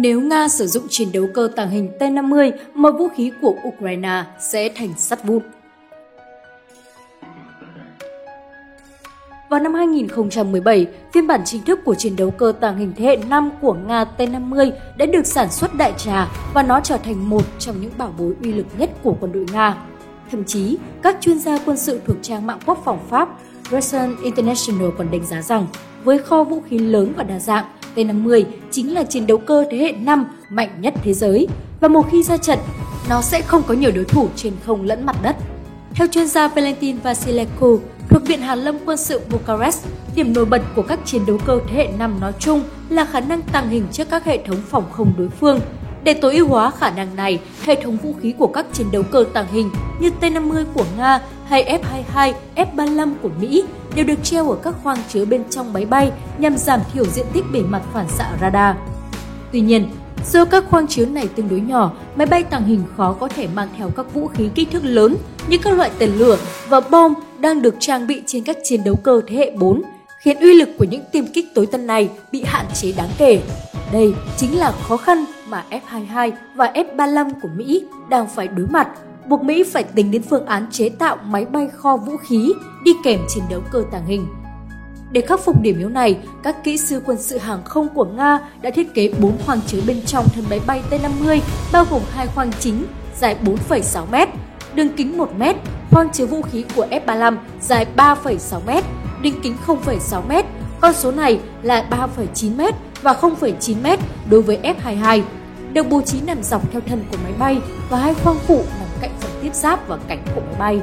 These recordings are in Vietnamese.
Nếu Nga sử dụng chiến đấu cơ tàng hình T-50, mọi vũ khí của Ukraine sẽ thành sắt vụn. Vào năm 2017, phiên bản chính thức của chiến đấu cơ tàng hình thế hệ 5 của Nga T-50 đã được sản xuất đại trà và nó trở thành một trong những bảo bối uy lực nhất của quân đội Nga. Thậm chí, các chuyên gia quân sự thuộc trang mạng quốc phòng Pháp Russian International còn đánh giá rằng với kho vũ khí lớn và đa dạng, T-50 chính là chiến đấu cơ thế hệ 5 mạnh nhất thế giới và một khi ra trận, nó sẽ không có nhiều đối thủ trên không lẫn mặt đất. Theo chuyên gia Valentin Vasilenko, thuộc Viện Hàn lâm quân sự Bucharest, điểm nổi bật của các chiến đấu cơ thế hệ 5 nói chung là khả năng tàng hình trước các hệ thống phòng không đối phương. Để tối ưu hóa khả năng này, hệ thống vũ khí của các chiến đấu cơ tàng hình như T-50 của Nga hay F-22, F-35 của Mỹ đều được treo ở các khoang chứa bên trong máy bay nhằm giảm thiểu diện tích bề mặt phản xạ radar. Tuy nhiên, do các khoang chứa này tương đối nhỏ, máy bay tàng hình khó có thể mang theo các vũ khí kích thước lớn như các loại tên lửa và bom đang được trang bị trên các chiến đấu cơ thế hệ 4, khiến uy lực của những tiêm kích tối tân này bị hạn chế đáng kể. Đây chính là khó khăn mà F-22 và F-35 của Mỹ đang phải đối mặt buộc Mỹ phải tính đến phương án chế tạo máy bay kho vũ khí đi kèm chiến đấu cơ tàng hình. Để khắc phục điểm yếu này, các kỹ sư quân sự hàng không của Nga đã thiết kế 4 khoang chứa bên trong thân máy bay T-50, bao gồm hai khoang chính dài 4,6 m, đường kính 1 m, khoang chứa vũ khí của F-35 dài 3,6 m, đường kính 0,6 m. Con số này là 3,9 m và 0,9 m đối với F-22, được bố trí nằm dọc theo thân của máy bay và hai khoang phụ cạnh phần tiếp giáp và cánh của máy bay.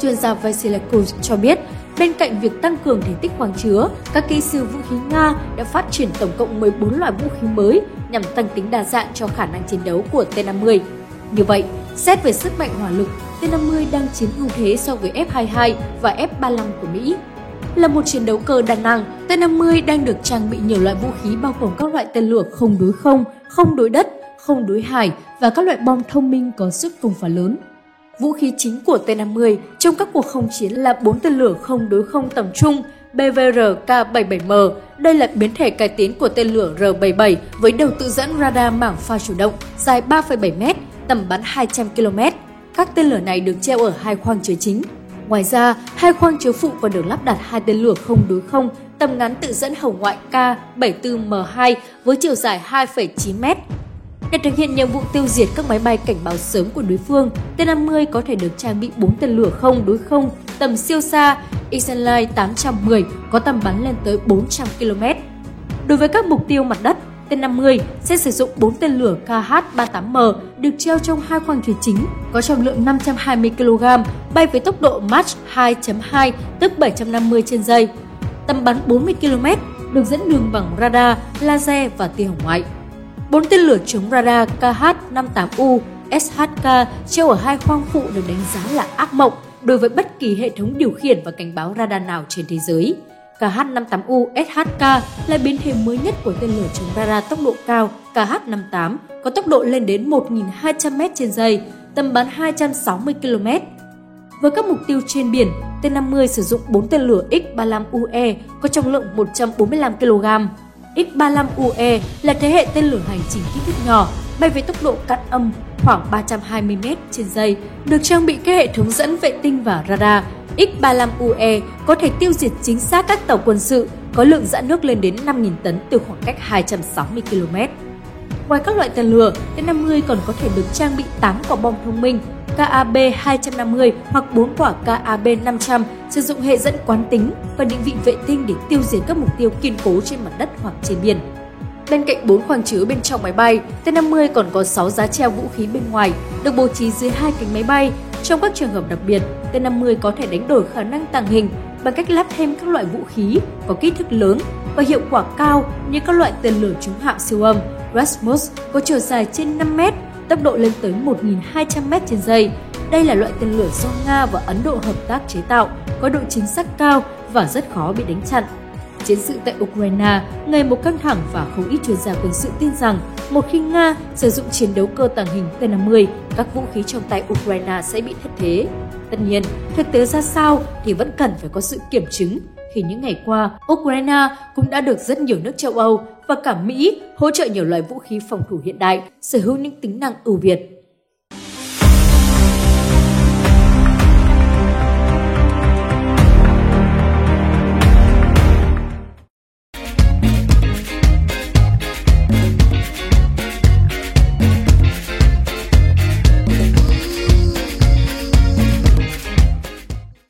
Chuyên gia Vasilekov cho biết, bên cạnh việc tăng cường thể tích khoang chứa, các kỹ sư vũ khí Nga đã phát triển tổng cộng 14 loại vũ khí mới nhằm tăng tính đa dạng cho khả năng chiến đấu của T-50. Như vậy, xét về sức mạnh hỏa lực, T-50 đang chiếm ưu thế so với F-22 và F-35 của Mỹ. Là một chiến đấu cơ đa năng, T-50 đang được trang bị nhiều loại vũ khí bao gồm các loại tên lửa không đối không, không đối đất, không đối hải và các loại bom thông minh có sức công phá lớn. Vũ khí chính của T-50 trong các cuộc không chiến là 4 tên lửa không đối không tầm trung BVR-K77M. Đây là biến thể cải tiến của tên lửa R-77 với đầu tự dẫn radar mảng pha chủ động dài 3,7m, tầm bắn 200 km. Các tên lửa này được treo ở hai khoang chứa chính. Ngoài ra, hai khoang chứa phụ còn được lắp đặt hai tên lửa không đối không tầm ngắn tự dẫn hồng ngoại K74M2 với chiều dài 2,9m để thực hiện nhiệm vụ tiêu diệt các máy bay cảnh báo sớm của đối phương, T-50 có thể được trang bị 4 tên lửa không đối không tầm siêu xa Isenline 810 có tầm bắn lên tới 400 km. Đối với các mục tiêu mặt đất, T-50 sẽ sử dụng 4 tên lửa KH-38M được treo trong hai khoang thủy chính có trọng lượng 520 kg, bay với tốc độ Mach 2.2 tức 750 trên giây. Tầm bắn 40 km, được dẫn đường bằng radar, laser và tia hồng ngoại. Bốn tên lửa chống radar KH-58U, SHK treo ở hai khoang phụ được đánh giá là ác mộng đối với bất kỳ hệ thống điều khiển và cảnh báo radar nào trên thế giới. KH-58U SHK là biến thể mới nhất của tên lửa chống radar tốc độ cao KH-58 có tốc độ lên đến 1.200m trên giây, tầm bắn 260 km. Với các mục tiêu trên biển, T-50 sử dụng 4 tên lửa X-35UE có trọng lượng 145 kg. X-35UE là thế hệ tên lửa hành trình kích thước nhỏ, bay với tốc độ cận âm khoảng 320 m trên giây, được trang bị các hệ thống dẫn vệ tinh và radar. X-35UE có thể tiêu diệt chính xác các tàu quân sự có lượng dã nước lên đến 5.000 tấn từ khoảng cách 260 km. Ngoài các loại tên lửa, T-50 còn có thể được trang bị 8 quả bom thông minh KAB-250 hoặc 4 quả KAB-500 sử dụng hệ dẫn quán tính và định vị vệ tinh để tiêu diệt các mục tiêu kiên cố trên mặt đất hoặc trên biển. Bên cạnh 4 khoang chứa bên trong máy bay, T-50 còn có 6 giá treo vũ khí bên ngoài được bố trí dưới hai cánh máy bay. Trong các trường hợp đặc biệt, T-50 có thể đánh đổi khả năng tàng hình bằng cách lắp thêm các loại vũ khí có kích thước lớn và hiệu quả cao như các loại tên lửa trúng hạm siêu âm Rasmus có chiều dài trên 5 mét tốc độ lên tới 1.200m trên giây. Đây là loại tên lửa do Nga và Ấn Độ hợp tác chế tạo, có độ chính xác cao và rất khó bị đánh chặn. Chiến sự tại Ukraine ngày một căng thẳng và không ít chuyên gia quân sự tin rằng một khi Nga sử dụng chiến đấu cơ tàng hình T-50, các vũ khí trong tay Ukraine sẽ bị thất thế. Tất nhiên, thực tế ra sao thì vẫn cần phải có sự kiểm chứng khi những ngày qua, Ukraine cũng đã được rất nhiều nước châu Âu và cả Mỹ hỗ trợ nhiều loại vũ khí phòng thủ hiện đại, sở hữu những tính năng ưu việt.